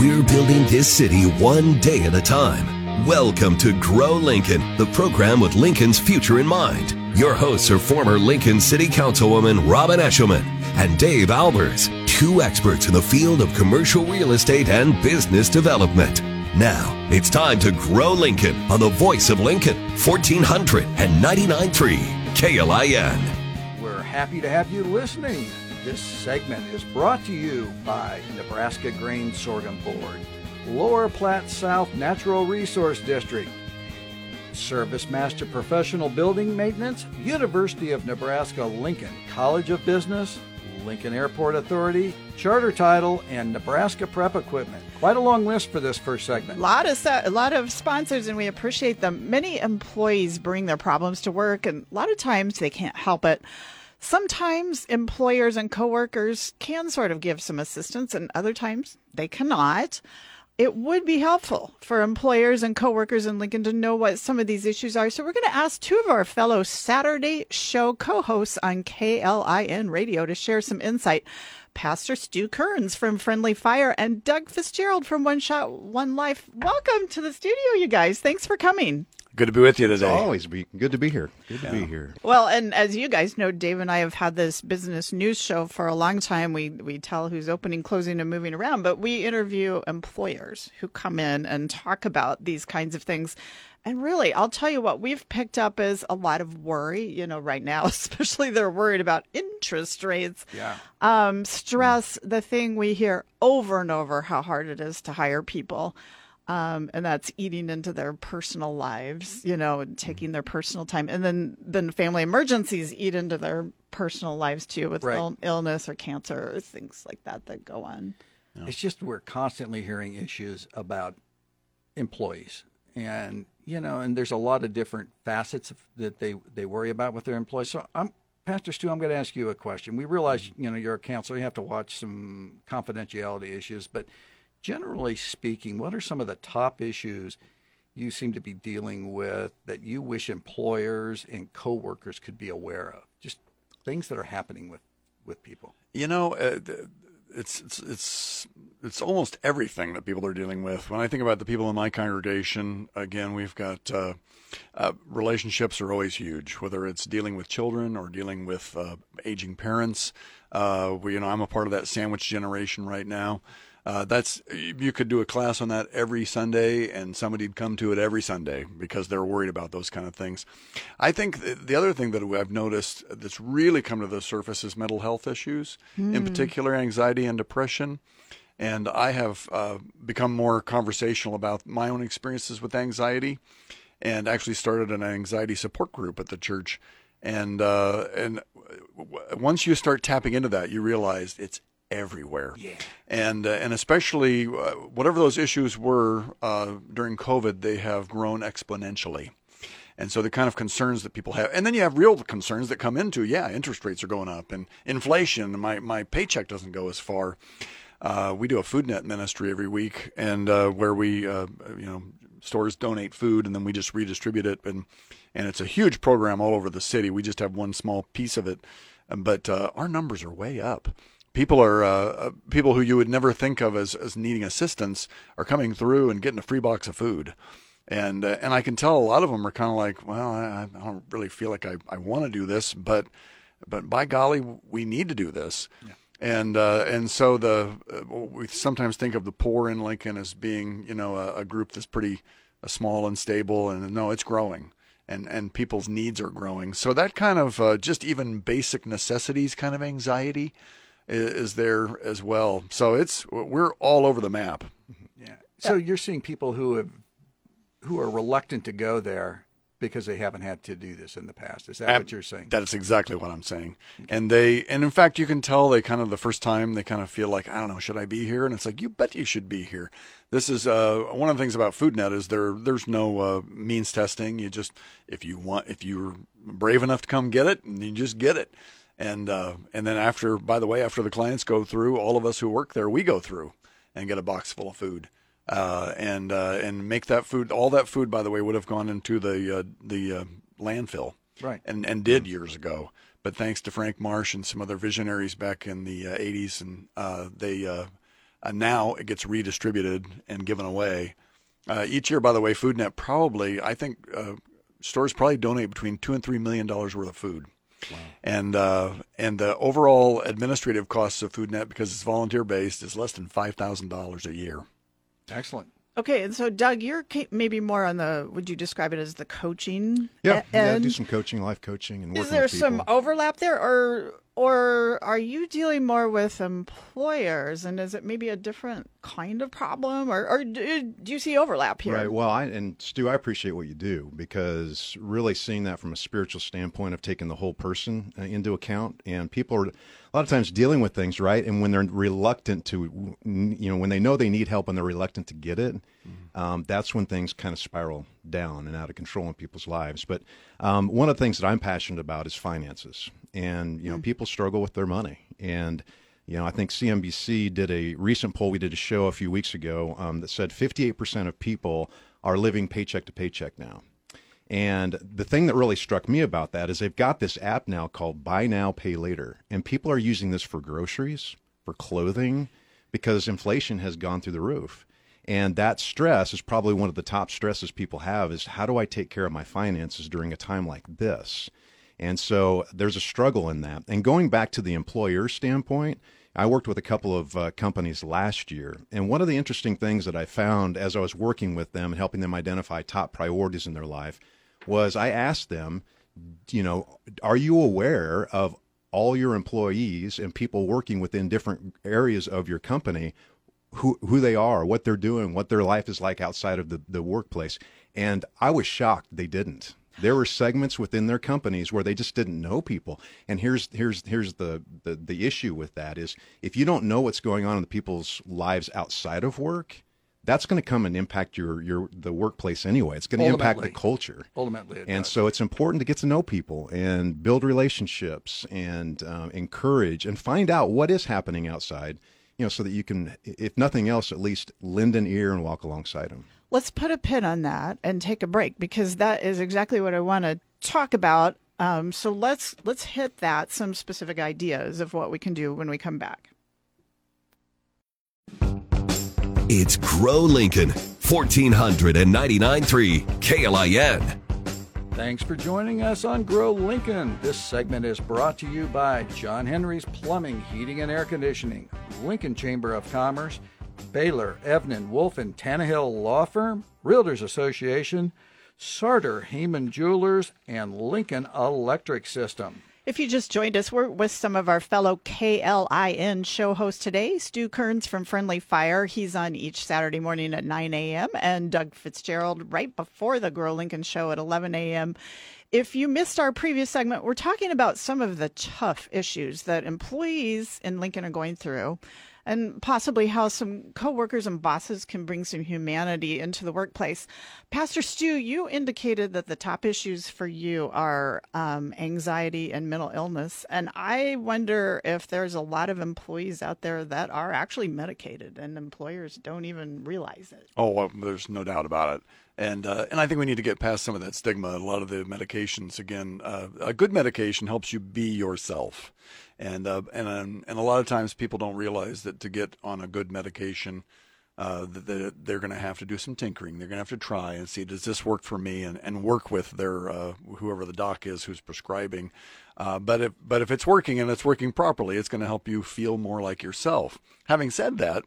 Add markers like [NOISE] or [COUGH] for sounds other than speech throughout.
We're building this city one day at a time. Welcome to Grow Lincoln, the program with Lincoln's future in mind. Your hosts are former Lincoln City Councilwoman Robin Eschliman and Dave Albers, two experts in the field of commercial real estate and business development. Now, it's time to grow Lincoln on the voice of Lincoln, 1499.3 KLIN. We're happy to have you listening. This segment is brought to you by Nebraska Grain Sorghum Board, Lower Platte South Natural Resource District, Service Master Professional Building Maintenance, University of Nebraska Lincoln College of Business, Lincoln Airport Authority, Charter Title, and Nebraska Prep Equipment. Quite a long list for this first segment. A lot of a lot of sponsors, and we appreciate them. Many employees bring their problems to work, and a lot of times they can't help it. Sometimes employers and coworkers can sort of give some assistance, and other times they cannot. It would be helpful for employers and coworkers in Lincoln to know what some of these issues are. So we're going to ask two of our fellow Saturday show co-hosts on KLIN Radio to share some insight. Pastor Stu Kearns from Friendly Fire and Doug Fitzgerald from One Shot One Life. Welcome to the studio, you guys. Thanks for coming. Good to be with you today. It's always be good to be here. Good to be here. Well, and as you guys know, Dave and I have had this business news show for a long time. We we tell who's opening, closing, and moving around, but we interview employers who come in and talk about these kinds of things. And really, I'll tell you what we've picked up is a lot of worry, you know, right now, [LAUGHS] especially they're worried about interest rates. Yeah. Um, stress, the thing we hear over and over how hard it is to hire people. Um, and that's eating into their personal lives, you know, and taking their personal time. And then, then family emergencies eat into their personal lives too with Right. Ill- illness or cancer or things like that that go on. It's just we're constantly hearing issues about employees, and you know, and there's a lot of different facets of, that they they worry about with their employees. So, I'm Pastor Stu. I'm going to ask you a question. We realize, you know, you're a counselor. You have to watch some confidentiality issues, but generally speaking, what are some of the top issues you seem to be dealing with that you wish employers and coworkers could be aware of? Just things that are happening with with people. You know, uh, it's it's it's it's almost everything that people are dealing with. When I think about the people in my congregation, again, we've got uh, uh, relationships are always huge. Whether it's dealing with children or dealing with uh, aging parents, uh, we, you know, I'm a part of that sandwich generation right now. Uh, that's you could do a class on that every Sunday, and somebody'd come to it every Sunday because they're worried about those kind of things. I think th- the other thing that I've noticed that's really come to the surface is mental health issues, in particular anxiety and depression. And I have uh, become more conversational about my own experiences with anxiety, and actually started an anxiety support group at the church. And uh, and w- once you start tapping into that, you realize it's everywhere. Yeah. And uh, and especially uh, whatever those issues were uh, during COVID, they have grown exponentially. And so the kind of concerns that people have, and then you have real concerns that come into, yeah, interest rates are going up and inflation. My my paycheck doesn't go as far. Uh, we do a food net ministry every week, and uh, where we, uh, you know, stores donate food, and then we just redistribute it, and and it's a huge program all over the city. We just have one small piece of it, but uh, our numbers are way up. People are uh, uh, people who you would never think of as, as needing assistance are coming through and getting a free box of food, and uh, and I can tell a lot of them are kind of like, well, I, I don't really feel like I, I want to do this, but but by golly, we need to do this. And uh, and so the uh, we sometimes think of the poor in Lincoln as being you know a, a group that's pretty uh, small and stable, and no, it's growing, and and people's needs are growing. So that kind of uh, just even basic necessities kind of anxiety is, is there as well. So it's we're all over the map. Yeah. So you're seeing people who have who are reluctant to go there because they haven't had to do this in the past. Is that Ab- what you're saying? That's exactly what I'm saying. And they, and in fact, you can tell they kind of the first time they kind of feel like, I don't know, should I be here? And it's like, you bet you should be here. This is uh, one of the things about FoodNet is there there's no uh, means testing. You just if you want if you're brave enough to come get it, and you just get it. And uh, and then after, by the way, after the clients go through, all of us who work there, we go through and get a box full of food. Uh, and uh, and make that food. All that food, by the way, would have gone into the uh, the uh, landfill, Right. And and did years ago. But thanks to Frank Marsh and some other visionaries back in the uh, 80s, and uh, they uh, Uh, now it gets redistributed and given away. Uh, each year, by the way, FoodNet probably, I think, uh, stores probably donate between two and three million dollars worth of food. And uh, and the overall administrative costs of FoodNet, because it's volunteer based, is less than five thousand dollars a year. Excellent. Okay, and so Doug, you're maybe more on the. Would you describe it as the coaching? Yeah, yeah. Do some coaching, life coaching, and is there some overlap there, or or are you dealing more with employers, and is it maybe a different kind of problem, or, or do, you see overlap here? Right. Well, I and Stu, I appreciate what you do because really seeing that from a spiritual standpoint of taking the whole person uh, into account, and people are a lot of times dealing with things, right? And when they're reluctant to, you know, when they know they need help and they're reluctant to get it, mm-hmm. um, that's when things kind of spiral down and out of control in people's lives. But um, one of the things that I'm passionate about is finances, and you know, mm-hmm. people struggle with their money, and you know, I think CNBC did a recent poll. We did a show a few weeks ago um, that said 58% of people are living paycheck to paycheck now. And the thing that really struck me about that is they've got this app now called Buy Now, Pay Later. And people are using this for groceries, for clothing, because inflation has gone through the roof. And that stress is probably one of the top stresses people have is how do I take care of my finances during a time like this? And so there's a struggle in that. And going back to the employer standpoint, I worked with a couple of uh, companies last year. And one of the interesting things that I found as I was working with them and helping them identify top priorities in their life was I asked them, you know, are you aware of all your employees and people working within different areas of your company who who they are, what they're doing, what their life is like outside of the, the workplace. And I was shocked they didn't. There were segments within their companies where they just didn't know people. And here's here's here's the, the, the issue with that is if you don't know what's going on in the people's lives outside of work, that's going to come and impact your your the workplace anyway. It's going to impact the culture ultimately, and does. so it's important to get to know people and build relationships and um, encourage and find out what is happening outside. You know, so that you can, if nothing else, at least lend an ear and walk alongside them. Let's put a pin on that and take a break because that is exactly what I want to talk about. Um, so let's let's hit that some specific ideas of what we can do when we come back. It's Grow Lincoln, 1499.3 KLIN. Thanks for joining us on Grow Lincoln. This segment is brought to you by John Henry's Plumbing, Heating, and Air Conditioning, Lincoln Chamber of Commerce, Baylor, Evnen, Wolfe, and Tannehill Law Firm, Realtors Association, Sartor, Hamann Jewelers, and Lincoln Electric System. If you just joined us, we're with some of our fellow KLIN show hosts today. Stu Kearns from Friendly Fire. He's on each Saturday morning at 9 a.m. And Doug Fitzgerald right before the Grow Lincoln show at 11 a.m. If you missed our previous segment, we're talking about some of the tough issues that employees in Lincoln are going through and possibly how some coworkers and bosses can bring some humanity into the workplace. Pastor Stu, you indicated that the top issues for you are um, anxiety and mental illness, and I wonder if there's a lot of employees out there that are actually medicated and employers don't even realize it. Oh, well, there's no doubt about it and uh, and I think we need to get past some of that stigma. A lot of the medications, again, uh, a good medication helps you be yourself, and uh, and um, and a lot of times people don't realize that to get on a good medication, uh, that they're going to have to do some tinkering. They're going to have to try and see does this work for me, and, and work with their uh, whoever the doc is who's prescribing. Uh, but if but if it's working and it's working properly, it's going to help you feel more like yourself. Having said that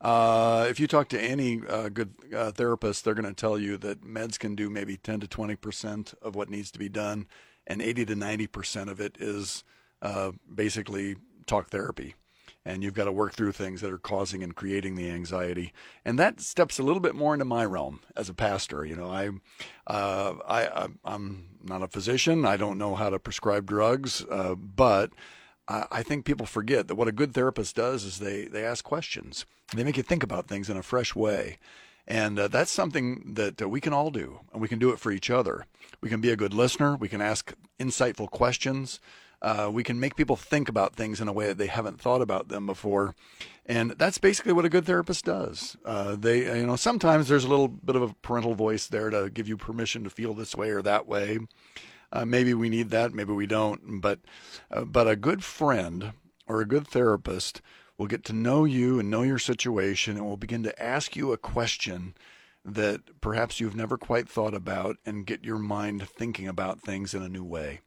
uh, if you talk to any uh, good uh, therapist, they're going to tell you that meds can do maybe 10 to 20 percent of what needs to be done, and 80 to 90 percent of it is uh, basically talk therapy. And you've got to work through things that are causing and creating the anxiety, and that steps a little bit more into my realm as a pastor. You know, I, uh, I, I'm not a physician. I don't know how to prescribe drugs, but I think people forget that what a good therapist does is they, they ask questions. They make you think about things in a fresh way. And uh, that's something that uh, we can all do, and we can do it for each other. We can be a good listener. We can ask insightful questions. Uh, we can make people think about things in a way that they haven't thought about them before. And that's basically what a good therapist does. Uh, they, you know, sometimes there's a little bit of a parental voice there to give you permission to feel this way or that way. Uh, maybe we need that, maybe we don't. But uh, but a good friend or a good therapist We'll get to know you and know your situation, and we'll begin to ask you a question that perhaps you've never quite thought about and get your mind thinking about things in a new way.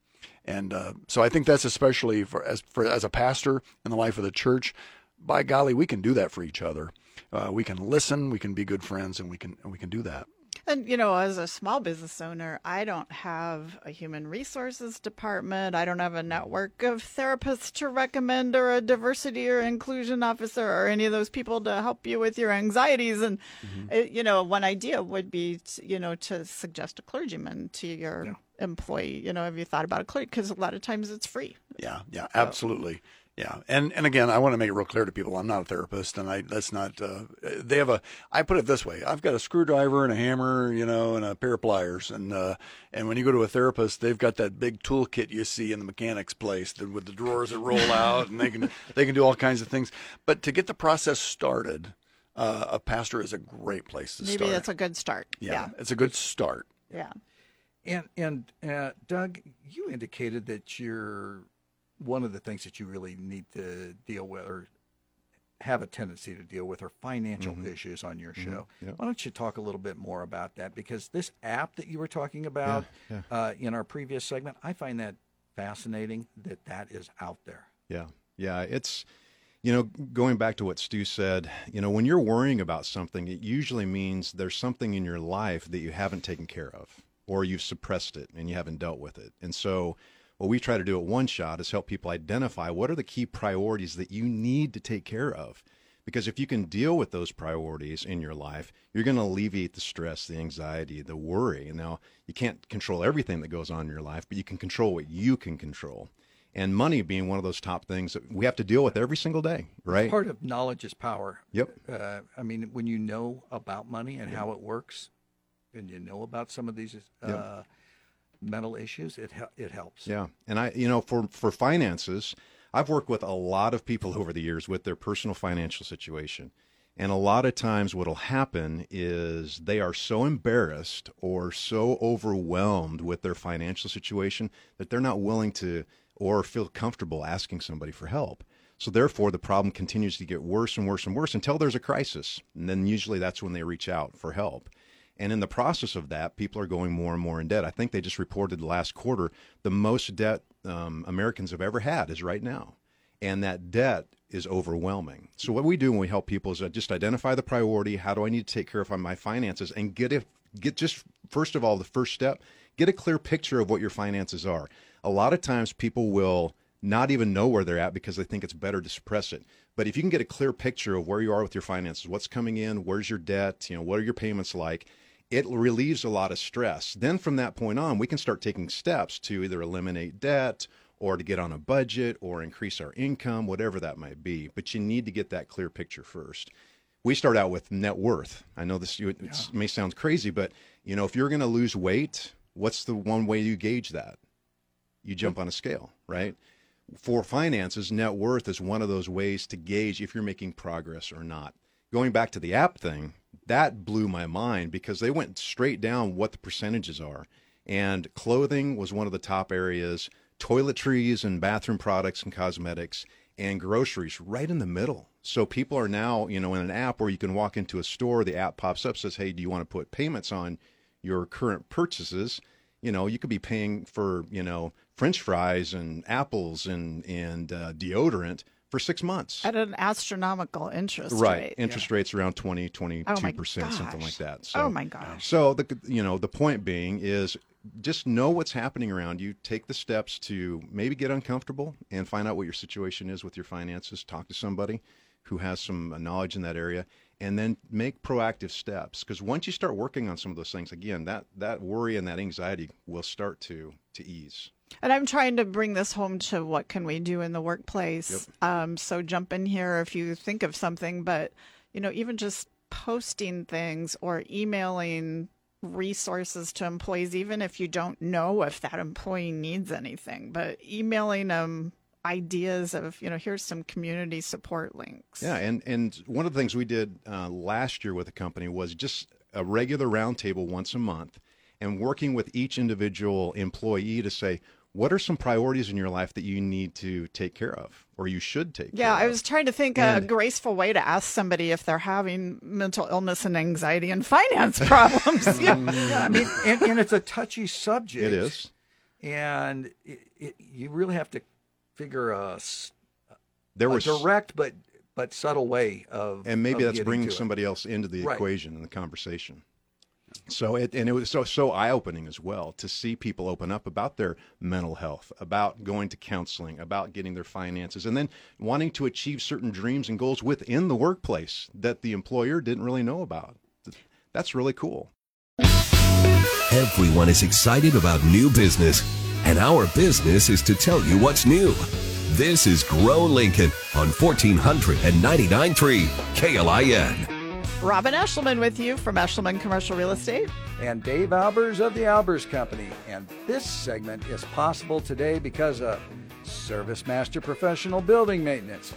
And uh, so I think that's especially for as for as a pastor in the life of the church. By golly, we can do that for each other. Uh, we can listen, we can be good friends, and we can and we can do that. And, you know, as a small business owner, I don't have a human resources department. I don't have a network of therapists to recommend or a diversity or inclusion officer or any of those people to help you with your anxieties. And, mm-hmm. it, you know, one idea would be, to, you know, to suggest a clergyman to your yeah. employee. You know, have you thought about a clergy? Because a lot of times it's free. Yeah, yeah, absolutely. So. Yeah, and and again, I want to make it real clear to people: I'm not a therapist, and I that's not. Uh, they have a. I put it this way: I've got a screwdriver and a hammer, you know, and a pair of pliers, and uh, and when you go to a therapist, they've got that big toolkit you see in the mechanic's place with the drawers that roll out, and they can [LAUGHS] they can do all kinds of things. But to get the process started, uh, a pastor is a great place to Maybe start. Maybe that's a good start. Yeah, yeah, it's a good start. Yeah. And and uh, Doug, you indicated that you're one of the things that you really need to deal with or have a tendency to deal with are financial mm-hmm. issues on your mm-hmm. show. Mm-hmm. Why don't you talk a little bit more about that? Because this app that you were talking about yeah, yeah. Uh, in our previous segment, I find that fascinating that that is out there. Yeah, yeah, it's you know going back to what Stu said. You know, when you're worrying about something, it usually means there's something in your life that you haven't taken care of, or you've suppressed it and you haven't dealt with it, and so what we try to do at One Shot is help people identify what are the key priorities that you need to take care of. Because if you can deal with those priorities in your life, you're going to alleviate the stress, the anxiety, the worry. Now you can't control everything that goes on in your life, but you can control what you can control. And money being one of those top things that we have to deal with every single day, right? Part of knowledge is power. Yep. Uh, I mean, when you know about money and yep. how it works, and you know about some of these uh, yep mental issues, it it helps. Yeah, and I, you know, for for finances, I've worked with a lot of people [LAUGHS] over the years with their personal financial situation. And a lot of times, what will happen is they are so embarrassed or so overwhelmed with their financial situation that they're not willing to or feel comfortable asking somebody for help. So, therefore, the problem continues to get worse and worse and worse until there's a crisis. And then usually that's when they reach out for help. And in the process of that, people are going more and more in debt. I think they just reported last quarter the most debt um, Americans have ever had is right now. And that debt is overwhelming. So, what we do when we help people is uh, just identify the priority. How do I need to take care of my finances? And get it, get just, first of all, the first step, get a clear picture of what your finances are. A lot of times people will not even know where they're at because they think it's better to suppress it. But if you can get a clear picture of where you are with your finances, what's coming in, where's your debt, you know, what are your payments like, it relieves a lot of stress. Then from that point on, we can start taking steps to either eliminate debt or to get on a budget or increase our income, whatever that might be. But you need to get that clear picture first. We start out with net worth. I know this it yeah. may sound crazy, but you know, if you're going to lose weight, what's the one way you gauge that? You jump on a scale, right? For finances, net worth is one of those ways to gauge if you're making progress or not. Going back to the app thing, that blew my mind because they went straight down what the percentages are. And clothing was one of the top areas, toiletries and bathroom products and cosmetics, and groceries right in the middle. So people are now, you know, in an app where you can walk into a store, the app pops up, says, Hey, do you want to put payments on your current purchases? You know, you could be paying for, you know, French fries and apples and, and uh, deodorant for six months. At an astronomical interest rate. right. rate. interest yeah. rates around 20 22 oh percent something like that. so, oh my gosh. So the you know the point being is just know what's happening around you. Take the steps to maybe get uncomfortable and find out what your situation is with your finances. Talk to somebody who has some knowledge in that area and then make proactive steps. Because once you start working on some of those things again that that worry and that anxiety will start to to ease and I'm trying to bring this home to what can we do in the workplace. Yep. Um, so jump in here if you think of something, but you know, even just posting things or emailing resources to employees, even if you don't know if that employee needs anything, but emailing them ideas of you know here's some community support links yeah and and one of the things we did uh, last year with the company was just a regular roundtable once a month and working with each individual employee to say what are some priorities in your life that you need to take care of or you should take Yeah, care I was trying to think a graceful way to ask somebody if they're having mental illness and anxiety and [LAUGHS] finance problems. yeah. [LAUGHS] Yeah, I mean, and, and it's a touchy subject. It is. and it, it, you really have to figure a, s- There a was direct but but subtle way of and maybe of that's bringing to it. somebody else into the Right. equation in the conversation. So it and it was so so eye opening as well to see people open up about their mental health, about going to counseling, about getting their finances, and then wanting to achieve certain dreams and goals within the workplace that the employer didn't really know about. That's really cool. Everyone is excited about new business, and our business is to tell you what's new. This is Grow Lincoln on 1499.3 KLIN. Robin Eschliman with you from Eschliman Commercial Real Estate. and Dave Albers of the Albers Company. And this segment is possible today because of Service Master Professional Building Maintenance,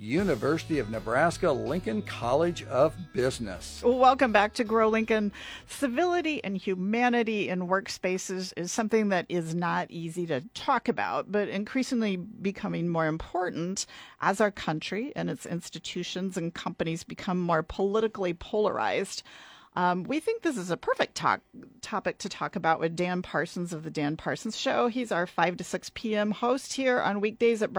University of Nebraska Lincoln College of Business. Welcome back to Grow Lincoln. Civility and humanity in workspaces is something that is not easy to talk about, but increasingly becoming more important as our country and its institutions and companies become more politically polarized. Um, we think this is a perfect talk, topic to talk about with Dan Parsons of the Dan Parsons Show. He's our 5 to 6 p.m. host here on weekdays at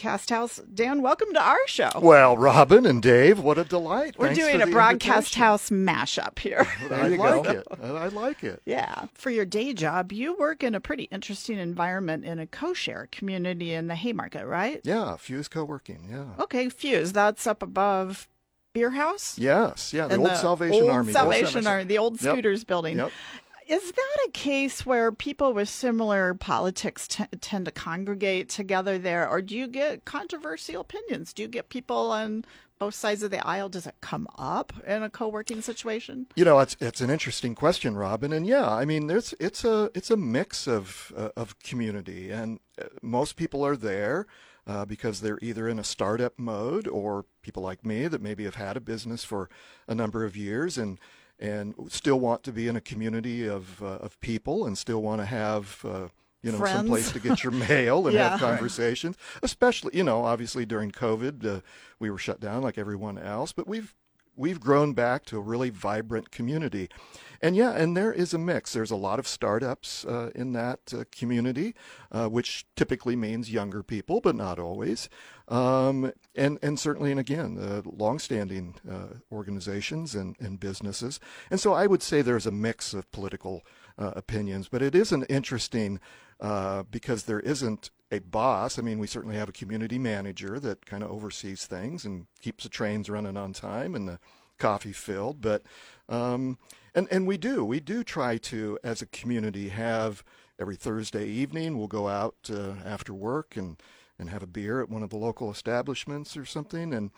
Broadcast House. Dan, welcome to our show. Well, Robin and Dave, what a delight. We're Thanks doing for a the broadcast invitation. house mashup here. [LAUGHS] I like go. it. I like it. yeah. For your day job, you work in a pretty interesting environment in a co-share community in the Haymarket, right? Yeah, Fuse Co-working. Yeah. Okay, Fuse. That's up above Beer House. Yes. Yeah. The And old Salvation old Army. Salvation building. Army, the old Yep. Scooters building. Yep. Is that a case where people with similar politics t- tend to congregate together there, or do you get controversial opinions? Do you get people on both sides of the aisle? Does it come up in a co-working situation? You know, it's it's an interesting question, Robin, and yeah, I mean, there's it's a it's a mix of uh, of community, and uh, most people are there uh, because they're either in a startup mode or people like me that maybe have had a business for a number of years and and still want to be in a community of uh, of people and still want to have. Uh, you know, Friends. some place to get your [LAUGHS] mail and Yeah. have conversations. Especially, you know, obviously during COVID, uh, we were shut down like everyone else. But we've we've grown back to a really vibrant community. And yeah, and there is a mix. There's a lot of startups uh, in that uh, community, uh, which typically means younger people, but not always. Um, and, and certainly, and again, uh, longstanding uh, organizations and, and businesses. And so I would say there's a mix of political uh, opinions, but it is an interesting uh, because there isn't a boss. I mean, we certainly have a community manager that kind of oversees things and keeps the trains running on time and the coffee filled. But um, and and we do we do try to as a community have every Thursday evening we'll go out uh, after work and and have a beer at one of the local establishments or something and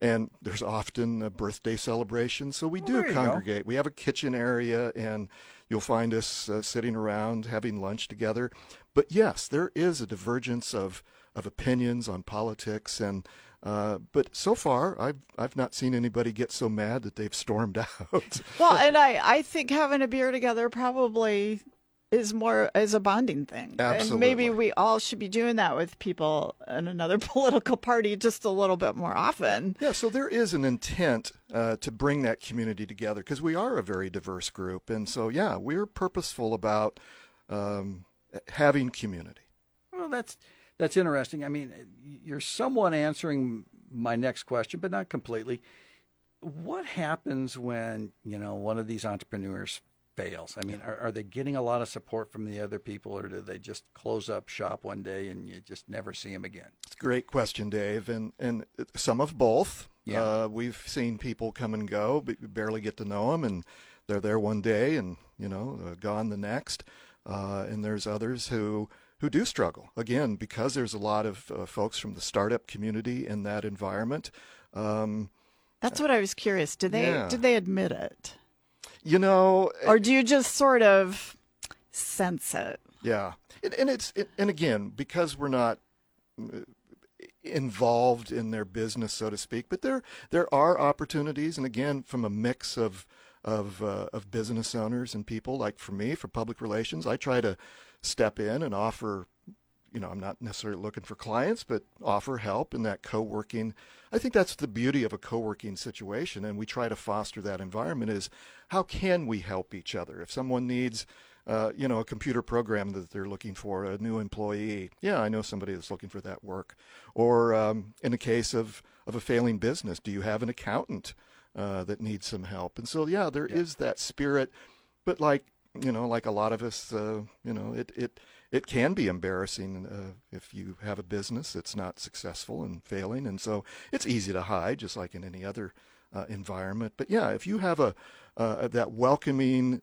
and there's often a birthday celebration so we do there you go. congregate we have a kitchen area and you'll find us uh, sitting around having lunch together but yes there is a divergence of of opinions on politics and uh, but so far, I've I've not seen anybody get so mad that they've stormed [LAUGHS] out. Well, and I, I think having a beer together probably is more is a bonding thing. And maybe we all should be doing that with people in another [LAUGHS] political party just a little bit more often. yeah, so there is an intent uh, to bring that community together because we are a very diverse group, and so yeah, we're purposeful about um, having community. Well, that's that's interesting. I mean, you're somewhat answering my next question, but not completely. What happens when you know one of these entrepreneurs fails? I mean, are, are they getting a lot of support from the other people, or do they just close up shop one day and you just never see them again? It's a great question, Dave, and and some of both. Yeah. Uh, we've seen people come and go, but we barely get to know them, and they're there one day and you know uh, gone the next. Uh, and there's others who who do struggle again because there's a lot of uh, folks from the startup community in that environment. Um, That's what I was curious. Did they Yeah. did they admit it, you know, or do you just sort of sense it? Yeah, and, and it's it, and again because we're not uh, involved in their business, so to speak, but there there are opportunities, and again from a mix of of uh, of business owners and people. Like for me, for public relations, I try to step in and offer. You know, I'm not necessarily looking for clients, but offer help in that co-working. I think that's the beauty of a co-working situation, and we try to foster that environment. Is how can we help each other? If someone needs uh, you know, a computer program that they're looking for, a new employee. Yeah, I know somebody that's looking for that work. Or um, in the case of, of a failing business, do you have an accountant uh, that needs some help? And so, yeah, there yeah. is that spirit. But like, you know, like a lot of us, uh, you know, it, it, it can be embarrassing uh, if you have a business that's not successful and failing. And so it's easy to hide, just like in any other uh, environment. But yeah, if you have a uh, that welcoming,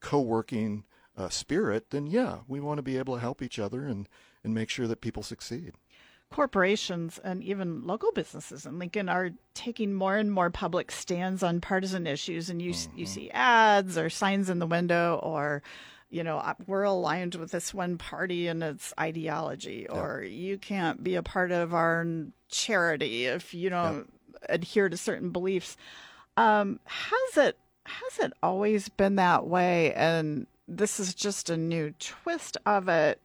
co-working uh, spirit, then yeah, we want to be able to help each other and, and make sure that people succeed. Corporations and even local businesses in Lincoln are taking more and more public stands on partisan issues, and you mm-hmm. you see ads or signs in the window or you know, we're aligned with this one party and its ideology, or you can't be a part of our charity if you don't adhere to certain beliefs. Um, has it has it always been that way and this is just a new twist of it?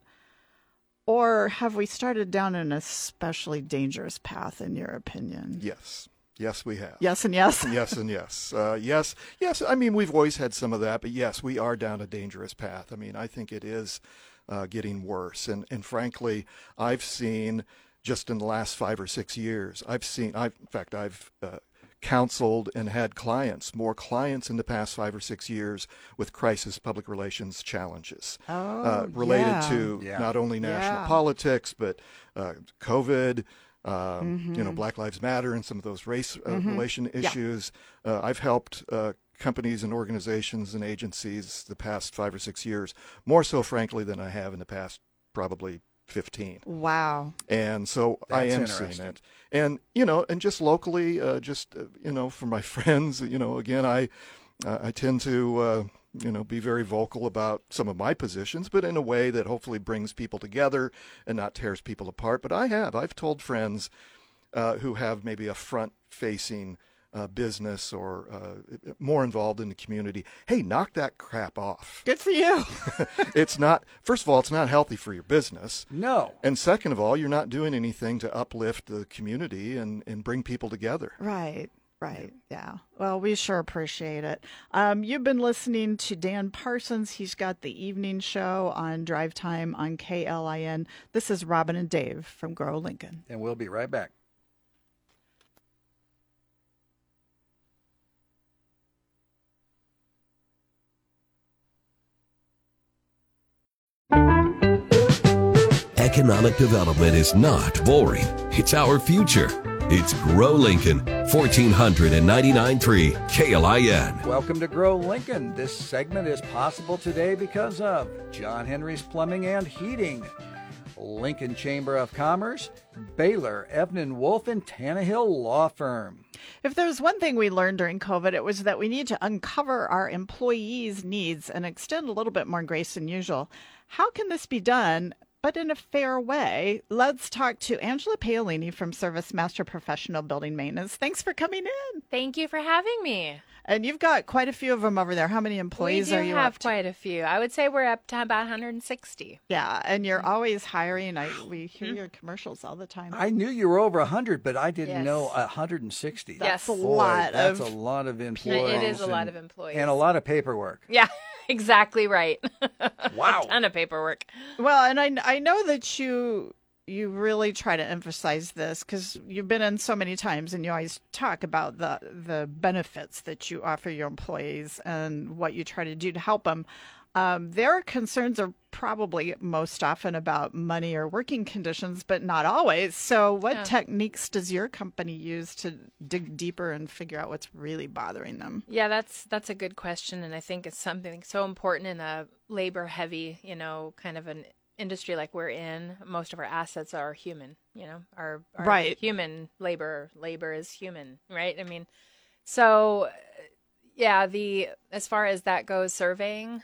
Or have we started down an especially dangerous path, in your opinion? Yes. Yes, we have. Yes, and yes. [LAUGHS] yes, and yes. Uh, yes, yes. I mean, we've always had some of that, but yes, we are down a dangerous path. I mean, I think it is uh, getting worse. And, and frankly, I've seen just in the last five or six years, I've seen, I've, in fact, I've uh, counseled and had clients, more clients in the past five or six years with crisis public relations challenges uh, oh, uh, related yeah. to yeah. not only national yeah. politics but uh, COVID. Um, mm-hmm. You know, Black Lives Matter and some of those race uh, mm-hmm. relation issues. Uh, I've helped uh, companies and organizations and agencies the past five or six years, more so, frankly, than I have in the past probably 15. Wow. And so That's I am seeing it. And, you know, and just locally, uh, just, uh, you know, for my [LAUGHS] friends, you know, again, I, uh, I tend to, uh, you know, be very vocal about some of my positions, but in a way that hopefully brings people together and not tears people apart. But I have, I've told friends uh, who have maybe a front facing uh, business or uh, more involved in the community, hey, knock that crap off. Good for you. [LAUGHS] it's not, first of all, it's not healthy for your business. No. And second of all, you're not doing anything to uplift the community and, and bring people together. Right. Right. Yeah. Well, we sure appreciate it. Um, you've been listening to Dan Parsons. He's got the evening show on Drive Time on KLIN. This is Robin and Dave from Grow Lincoln. And we'll be right back. Economic development is not boring. It's our future. It's Grow Lincoln, 1499.3 KLIN. Welcome to Grow Lincoln. This segment is possible today because of John Henry's Plumbing and Heating, Lincoln Chamber of Commerce, Baylor, Evnen Wolfe, and Tannehill Law Firm. If there's one thing we learned during COVID, it was that we need to uncover our employees' needs and extend a little bit more grace than usual. How can this be done but in a fair way. Let's talk to Angela Paolini from Service Master Professional Building Maintenance. Thanks for coming in. Thank you for having me. And you've got quite a few of them over there. How many employees are you I have quite a few. I would say we're up to about 160. Yeah, and you're mm-hmm. always hiring. I we hear mm-hmm. your commercials all the time. I knew you were over 100, but I didn't Yes. know 160. That's Yes. a Boy, lot That's of a lot of employees. It is a lot of employees. And a lot of paperwork. Yeah, [LAUGHS] exactly right. [LAUGHS] Wow. a ton of paperwork. Well, and I I know that you you really try to emphasize this because you've been in so many times and you always talk about the the benefits that you offer your employees and what you try to do to help them. Um, their concerns are probably most often about money or working conditions, but not always. So, what Yeah. techniques does your company use to dig deeper and figure out what's really bothering them? Yeah, that's that's a good question, and I think it's something so important in a labor-heavy, you know, kind of an industry like we're in. Most of our assets are human. You know, our, our Right. human labor. Labor is human, right? I mean, so yeah, the as far as that goes, surveying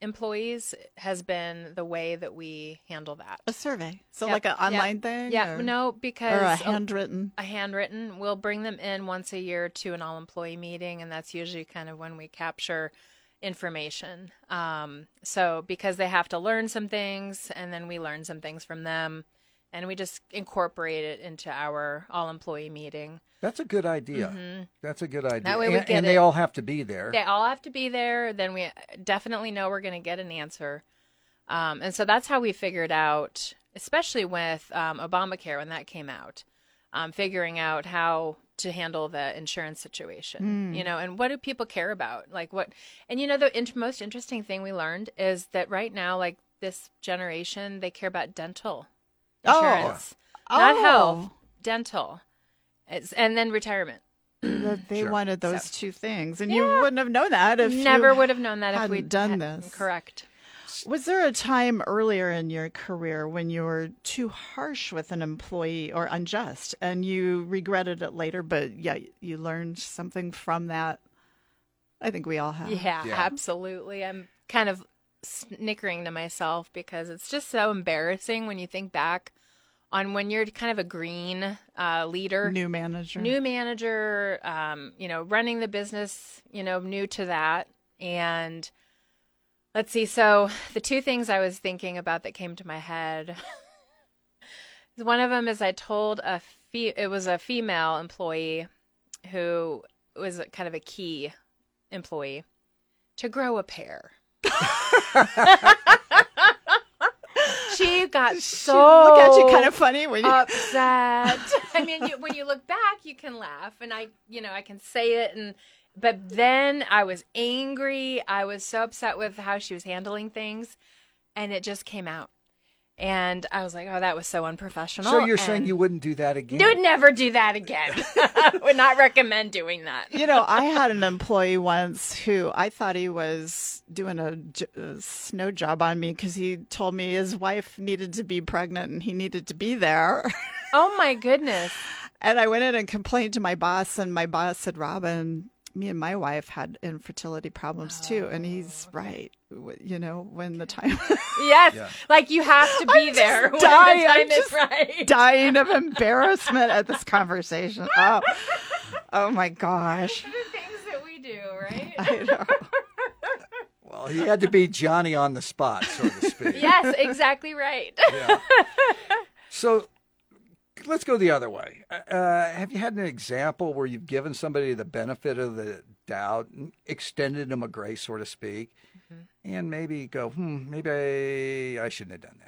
employees has been the way that we handle that. A survey. So Yep, like an yep. online thing? Yeah, no, because Or a a- handwritten. a handwritten. We'll bring them in once a year to an all employee meeting, and that's usually kind of when we capture information. Um, so because they have to learn some things, and then we learn some things from them, and we just incorporate it into our all employee meeting. That's a good idea. That's a good idea. Mm-hmm. That way we and, get and they it. all have to be there. They all have to be there. Then we definitely know we're going to get an answer. Um, and so that's how we figured out, especially with um, Obamacare when that came out, um, figuring out how to handle the insurance situation, you know, and what do people care about? Like what, and you know, the int- most interesting thing we learned is that right now, like this generation, they care about dental Oh. insurance, not Oh. health, dental, it's, and then retirement. That they Sure. wanted those two things. And you wouldn't have known that if Never you would have known that if we'd done had- this. Correct. Was there a time earlier in your career when you were too harsh with an employee or unjust and you regretted it later, but yeah, you learned something from that? I think we all have. Yeah, Yeah. absolutely. I'm kind of snickering to myself because it's just so embarrassing when you think back on when you're kind of a green uh, leader, New manager. new manager, um, you know, running the business, you know, new to that. And let's see. So the two things I was thinking about that came to my head. [LAUGHS] One of them is I told a fe- it was a female employee who was kind of a key employee to grow a pair. [LAUGHS] [LAUGHS] she got so Look at you kind of funny when you. upset. [LAUGHS] I mean, you, when you look back, you can laugh, and I, you know, I can say it, and but then I was angry. I was so upset with how she was handling things, and it just came out. And I was like, "Oh, that was so unprofessional." so you're saying you wouldn't do that again? you would never do that again. [LAUGHS] [LAUGHS] would not recommend doing that. you know, I [LAUGHS] had an employee once who I thought he was doing a snow job on me because he told me his wife needed to be pregnant and he needed to be there. Oh my goodness! And I went in and complained to my boss, and my boss said, Robin, me and my wife had infertility problems too. And he's oh. right. You know, when the time [LAUGHS] Yes, like you have to be there when dying. the I'm time is just right. dying of [LAUGHS] embarrassment at this conversation. [LAUGHS] Oh, oh my gosh. the things that we do, right? I know. Well, he had to be Johnny on the spot, so to speak. yes, exactly right. Yeah. So let's go the other way. Uh, have you had an example where you've given somebody the benefit of the doubt, and extended them a grace, so to speak, Mm-hmm. and maybe go, hmm, maybe I, I shouldn't have done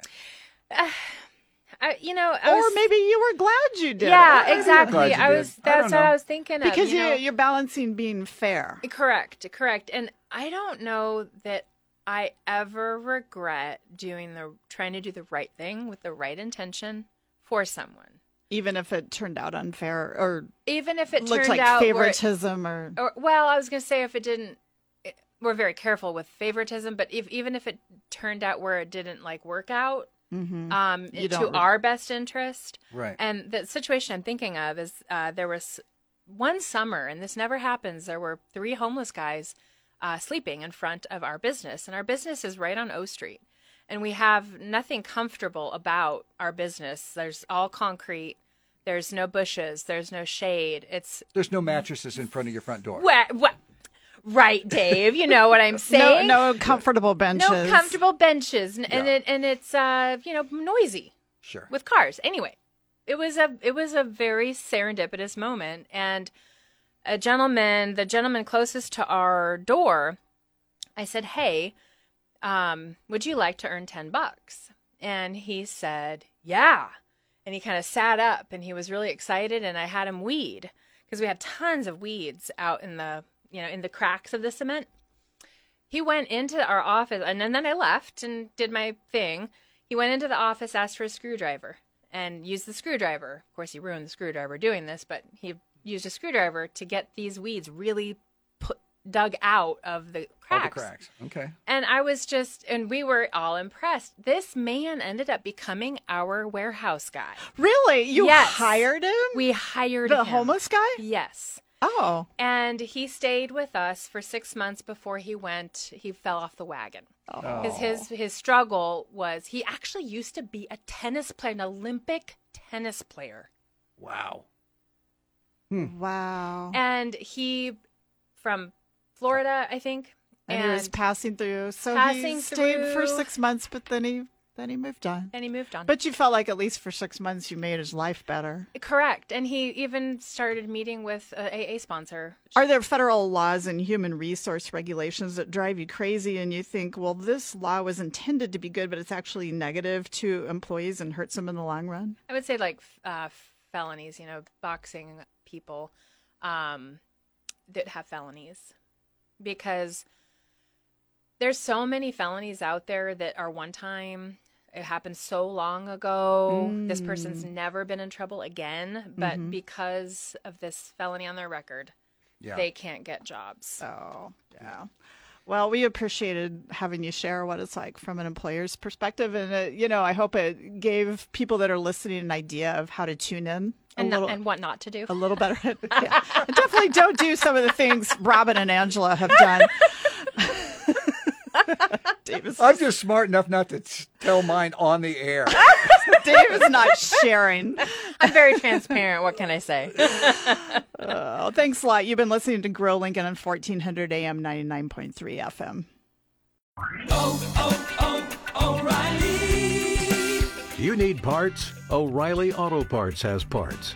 that? [SIGHS] I, you know, I Or was, maybe you were glad you did. yeah, it. exactly. you I did. was. I That's what. I was thinking of. Because you you know? you're balancing being fair. Correct, correct. And I don't know that I ever regret doing the trying to do the right thing with the right intention for someone, Even if it turned out unfair or even if it looked turned like out favoritism or or well, I was going to say if it didn't. it- we're very careful with favoritism, but if even if it turned out where it didn't like work out, Mhm. um, to re- our best interest, Right. And the situation I'm thinking of is uh, there was one summer, and this never happens. There were three homeless guys uh, sleeping in front of our business, and our business is right on O Street. And we have nothing comfortable about our business. There's all concrete. There's no bushes. There's no shade. It's There's no mattresses in front of your front door. what? What? Right, Dave. You know what I'm [LAUGHS] saying? no comfortable benches. No comfortable benches, and, and it and it's uh you know noisy Sure. with cars. Anyway, it was a it was a very serendipitous moment, and a gentleman, the gentleman closest to our door, I said, "Hey, um, would you like to earn ten bucks?" And he said, "Yeah." And he kind of sat up, and he was really excited, and I had him weed because we had tons of weeds out in the you know in the cracks of the cement he went into our office and then, then I left and did my thing. He went into the office, asked for a screwdriver, and used the screwdriver. Of course, he ruined the screwdriver doing this, but he used a screwdriver to get these weeds really put, dug out of the All cracks. the cracks. Okay. And I was just, and we were all impressed. This man ended up becoming our warehouse guy. Really? You Yes. hired him? We hired him. the him. homeless guy? Yes. Oh, And he stayed with us for six months before he went. He fell off the wagon. Oh. His his his struggle was he actually used to be a tennis player, an Olympic tennis player, Wow. wow. and he from Florida, I think. And, he was passing through. So he Passing stayed for six months, but then he then he moved on. and he moved on. But you felt like at least for six months you made his life better. Correct. And he even started meeting with a AA sponsor. Are there federal laws and human resource regulations that drive you crazy and you think, well, this law was intended to be good, but it's actually negative to employees and hurts them in the long run? I would say like uh, felonies, you know, boxing people um, that have felonies. Because there's so many felonies out there that are one time. It happened so long ago. This person's never been in trouble again, but because of this felony on their record, Yeah. they can't get jobs. So, yeah. Well, we appreciated having you share what it's like from an employer's perspective. And, uh, you know, I hope it gave people that are listening an idea of how to tune in And, little, and what not to do. a little better. [LAUGHS] [LAUGHS] yeah. Definitely don't do some of the things Robin and Angela have done. [LAUGHS] Dave is, I'm just smart enough not to t- tell mine on the air. [LAUGHS] Dave is not sharing. I'm very transparent. What can I say? [LAUGHS] Oh, thanks a lot. You've been listening to Grow Lincoln on 1400 AM 99.3 FM. Oh, oh, oh, O'Reilly. You need parts? O'Reilly Auto Parts has parts.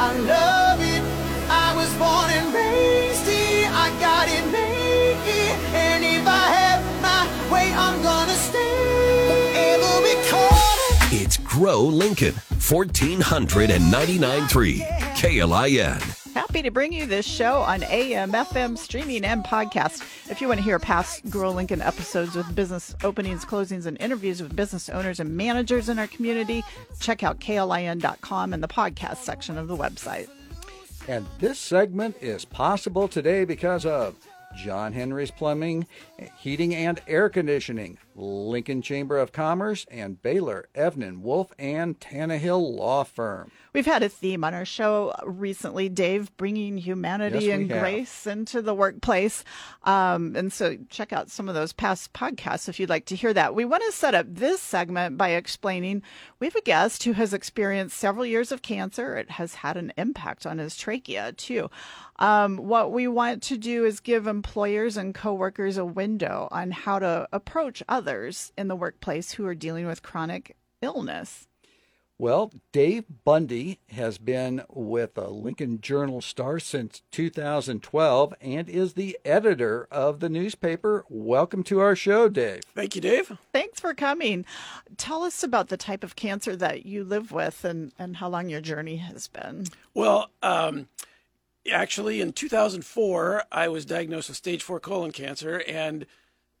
I love it. I was born and raised here. I got it made here, and if I have my way, I'm gonna stay. It's Grow Lincoln, 1499.3 KLIN. Happy to bring you this show on AM, FM, streaming, and podcast. If you want to hear past Grow Lincoln episodes with business openings, closings, and interviews with business owners and managers in our community, check out klin.com and the podcast section of the website. And this segment is possible today because of John Henry's Plumbing, Heating and Air Conditioning, Lincoln Chamber of Commerce, and Baylor, Evnen, Wolfe, and Tannehill Law Firm. We've had a theme on our show recently, Dave, bringing humanity Yes, and have. grace into the workplace. Um, and so check out some of those past podcasts if you'd like to hear that. We want to set up this segment by explaining we have a guest who has experienced several years of cancer. It has had an impact on his trachea, too. Um, what we want to do is give employers and coworkers a window on how to approach others in the workplace who are dealing with chronic illness. Well, Dave Bundy has been with the Lincoln Journal Star since 2012 and is the editor of the newspaper. Welcome to our show, Dave. Thank you, Dave. Thanks for coming. Tell us about the type of cancer that you live with and, and how long your journey has been. Well, um, actually, in 2004, I was diagnosed with stage four colon cancer and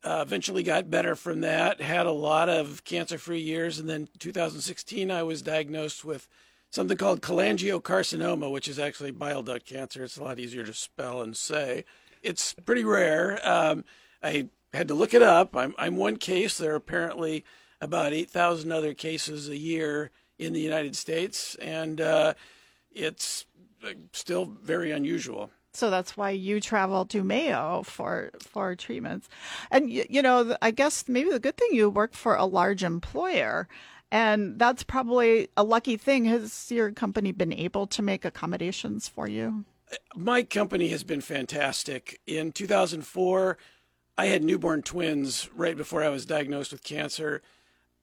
uh, eventually got better from that. Had a lot of cancer free years. And then 2016, I was diagnosed with something called cholangiocarcinoma, which is actually bile duct cancer. It's a lot easier to spell and say. It's pretty rare. Um, I had to look it up. I'm, I'm one case. There are apparently about 8,000 other cases a year in the United States. And uh, it's uh, still very unusual. So that's why you travel to Mayo for for treatments. And y- you know, I guess maybe the good thing you work for a large employer. And that's probably a lucky thing. Has your company been able to make accommodations for you? My company has been fantastic. In 2004, I had newborn twins right before I was diagnosed with cancer.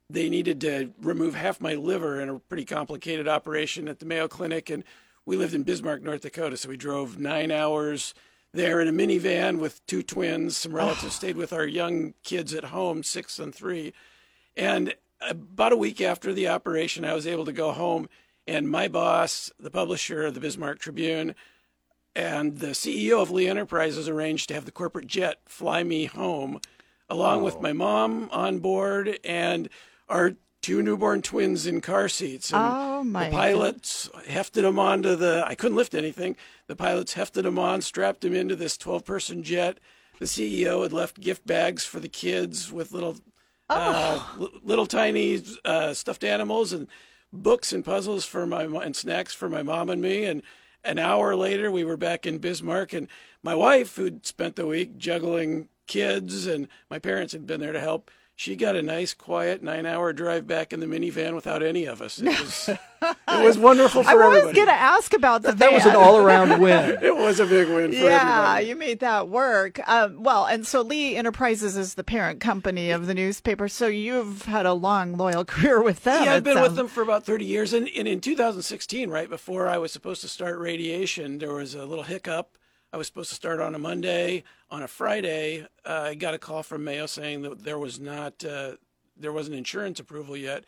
They needed to remove half my liver in a pretty complicated operation at the Mayo Clinic. And we lived in Bismarck, North Dakota. So we drove nine hours there in a minivan with two twins. Some relatives oh. stayed with our young kids at home, six and three. And about a week after the operation, I was able to go home. And my boss, the publisher of the Bismarck Tribune, and the CEO of Lee Enterprises arranged to have the corporate jet fly me home, along with oh. my mom on board and our two newborn twins in car seats. And Oh, my The pilots hefted them onto the. I couldn't lift anything. The pilots hefted them on, strapped them into this 12-person jet. The CEO had left gift bags for the kids with little, uh, li- little tiny uh, stuffed animals and books and puzzles for my and snacks for my mom and me. And an hour later, we were back in Bismarck, and my wife, who'd spent the week juggling kids, and my parents had been there to help. She got a nice, quiet nine-hour drive back in the minivan without any of us. It was, [LAUGHS] it was wonderful for I was going to ask about the That was an all-around win. [LAUGHS] It was a big win for Yeah, everybody. you made that work. Um, well, and so Lee Enterprises is the parent company of the newspaper. So you've had a long, loyal [LAUGHS] career with them. Yeah, I've been with them for about 30 years. And, and in 2016, right before I was supposed to start radiation, there was a little hiccup. I was supposed to start on a Monday. On a Friday, uh, I got a call from Mayo saying that there was not uh, there wasn't insurance approval yet,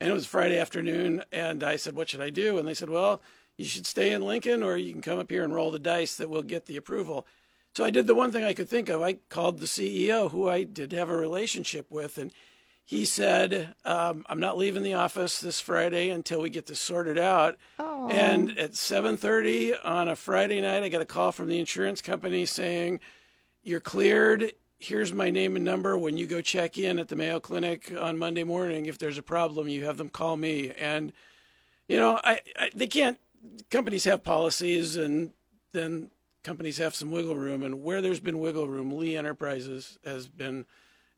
and it was Friday afternoon. And I said, "What should I do?" And they said, "Well, you should stay in Lincoln, or you can come up here and roll the dice that we'll get the approval." So I did the one thing I could think of. I called the CEO, who I did have a relationship with, and he said, um, "I'm not leaving the office this Friday until we get this sorted out." And at 7:30 on a Friday night, I got a call from the insurance company saying, "You're cleared. Here's my name and number. When you go check in at the Mayo Clinic on Monday morning, if there's a problem, you have them call me." And you know, I, I they can't. Companies have policies, and then companies have some wiggle room. And where there's been wiggle room, Lee Enterprises has been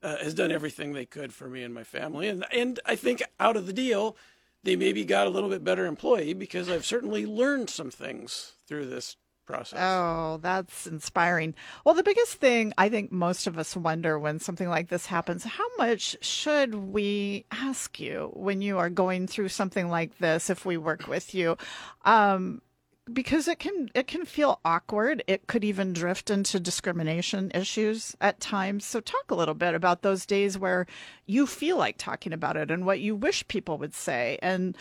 uh, has done everything they could for me and my family. And and I think out of the deal, they maybe got a little bit better employee because I've certainly learned some things through this process. Oh, that's inspiring. Well, the biggest thing I think most of us wonder when something like this happens, how much should we ask you when you are going through something like this if we work with you? Um, because it can it can feel awkward. It could even drift into discrimination issues at times. So talk a little bit about those days where you feel like talking about it and what you wish people would say and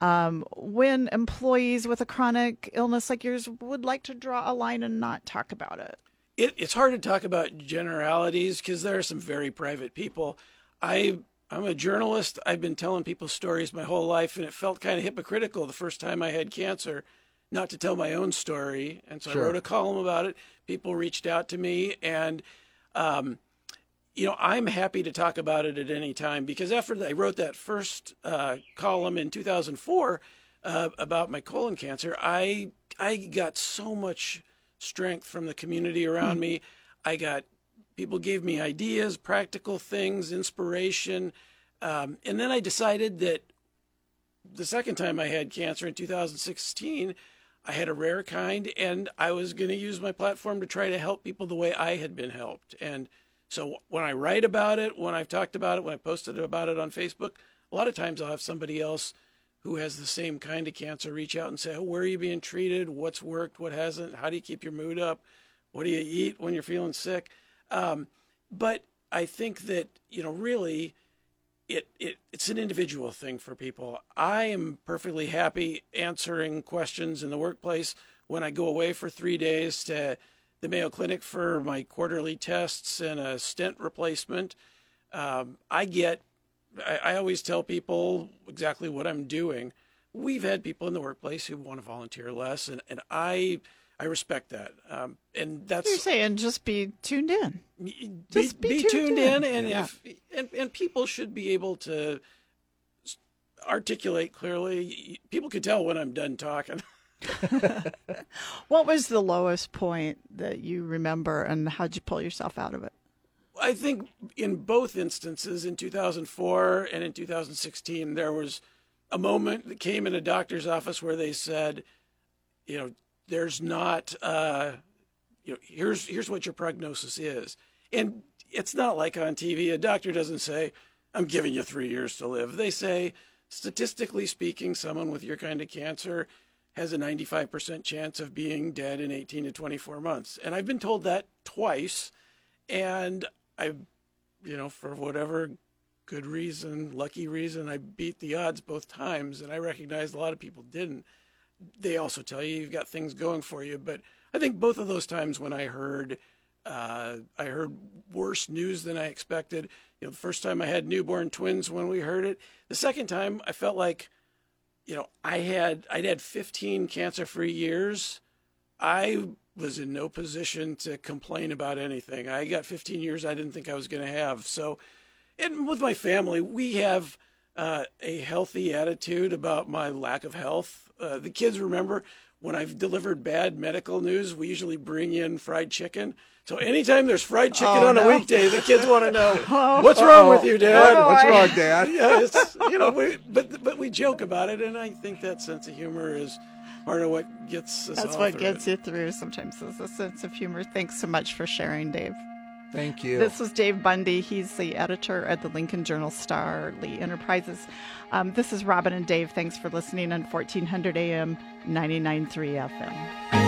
um, when employees with a chronic illness like yours would like to draw a line and not talk about it. it, it's hard to talk about generalities because there are some very private people. I I'm a journalist. I've been telling people stories my whole life, and it felt kind of hypocritical the first time I had cancer, not to tell my own story. And so I wrote a column about it. People reached out to me, and um, you know I'm happy to talk about it at any time because after I wrote that first uh, column in 2004 uh, about my colon cancer, I I got so much strength from the community around me. I got people gave me ideas, practical things, inspiration, um, and then I decided that the second time I had cancer in 2016, I had a rare kind, and I was going to use my platform to try to help people the way I had been helped. And so when I write about it, when I've talked about it, when I posted about it on Facebook, a lot of times I'll have somebody else who has the same kind of cancer reach out and say, oh, where are you being treated? What's worked? What hasn't? How do you keep your mood up? What do you eat when you're feeling sick? Um, but I think that, you know, really it, it it's an individual thing for people. I am perfectly happy answering questions in the workplace when I go away for three days to the Mayo Clinic for my quarterly tests and a stent replacement. Um, I get, I, I always tell people exactly what I'm doing. We've had people in the workplace who want to volunteer less, and, and I I respect that. Um, and that's You're saying just be tuned in. be, Just be be tuned tuned in, in. and if and, and people should be able to articulate clearly. People could tell when I'm done talking. [LAUGHS] What was the lowest point that you remember and how'd you pull yourself out of it? I think in both instances, in 2004 and in 2016, there was a moment that came in a doctor's office where they said, you know, there's not, uh, you know, here's here's what your prognosis is, and it's not like on TV. A doctor doesn't say, "I'm giving you three years to live." They say, statistically speaking, someone with your kind of cancer has a 95% chance of being dead in 18 to 24 months, and I've been told that twice, and I, you know, for whatever good reason, lucky reason, I beat the odds both times, and I recognize a lot of people didn't. They also tell you you've got things going for you, but I think both of those times when I heard uh, I heard worse news than I expected. You know, the first time I had newborn twins when we heard it. The second time I felt like, you know, I had I'd had 15 cancer-free years. I was in no position to complain about anything. I got 15 years I didn't think I was going to have. So, and with my family, we have uh, a healthy attitude about my lack of health. Uh, the kids remember when I've delivered bad medical news, we usually bring in fried chicken. So anytime there's fried chicken Oh, on a weekday, the kids want to know [LAUGHS] what's wrong with you, Dad. Oh, What's boy. wrong, Dad? yeah, it's, you know, we, but but we joke about it, and I think that sense of humor is part of what gets us. That's all what through gets it. you through sometimes is a sense of humor. Thanks so much for sharing, Dave. Thank you. This was Dave Bundy. He's the editor at the Lincoln Journal Star, Lee Enterprises. Um, this is Robin and Dave. Thanks for listening on 1400 AM, 99.3 FM.